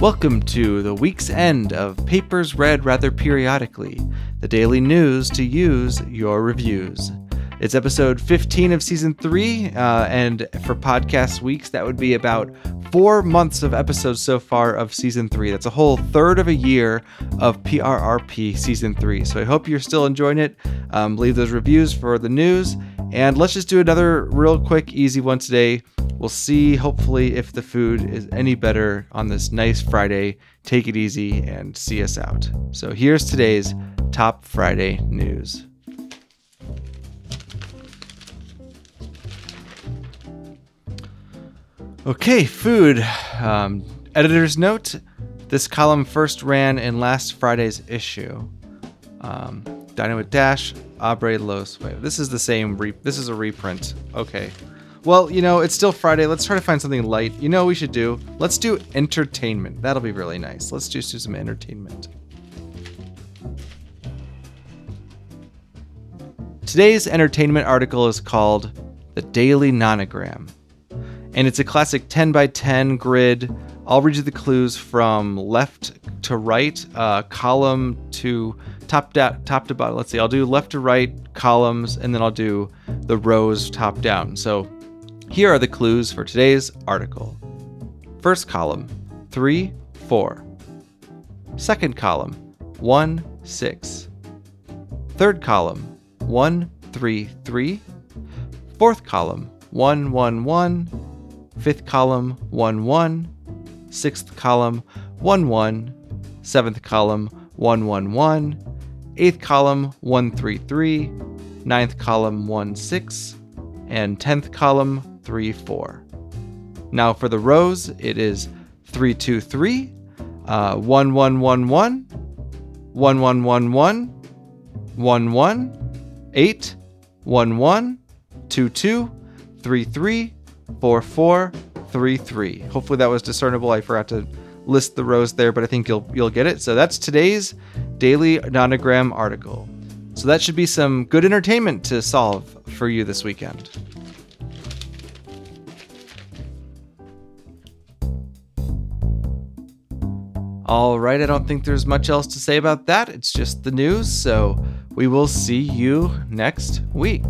Welcome to the week's end of Papers Read Rather Periodically, the daily news to use your reviews. It's episode 15 of season three, uh, and for podcast weeks, that would be about four months of episodes so far of season three. That's a whole third of a year of PRRP season three. So I hope you're still enjoying it. Um, leave those reviews for the news, and let's just do another real quick, easy one today. We'll see, hopefully, if the food is any better on this nice Friday. Take it easy and see us out. So here's today's top Friday news. Okay, food. Um, editor's note this column first ran in last Friday's issue. Um, Dynamite Dash, Abre Los. Wait, this is the same. Re- this is a reprint. Okay. Well, you know, it's still Friday. Let's try to find something light. You know what we should do? Let's do entertainment. That'll be really nice. Let's just do some entertainment. Today's entertainment article is called The Daily Nonogram and it's a classic 10 by 10 grid. I'll read you the clues from left to right, uh, column to top down, top to bottom. Let's see. I'll do left to right columns, and then I'll do the rows top down. So here are the clues for today's article. First column, three, four. Second column, one, six. Third column, one, three, three. Fourth column, 1, 1, 1. Fifth column 1 1, sixth column 1 1, seventh column 1 1 1, eighth column 1 3 3, ninth column 1 6, and tenth column 3 4. Now for the rows, it is 3 2 3, uh, 1 1 1 1, 1 1 1 1, 1 1, 8, 1 1, 2 2, 3 3, four four three three. Hopefully that was discernible. I forgot to list the rows there, but I think you'll you'll get it. So that's today's daily nonogram article. So that should be some good entertainment to solve for you this weekend. All right, I don't think there's much else to say about that. It's just the news, so we will see you next week.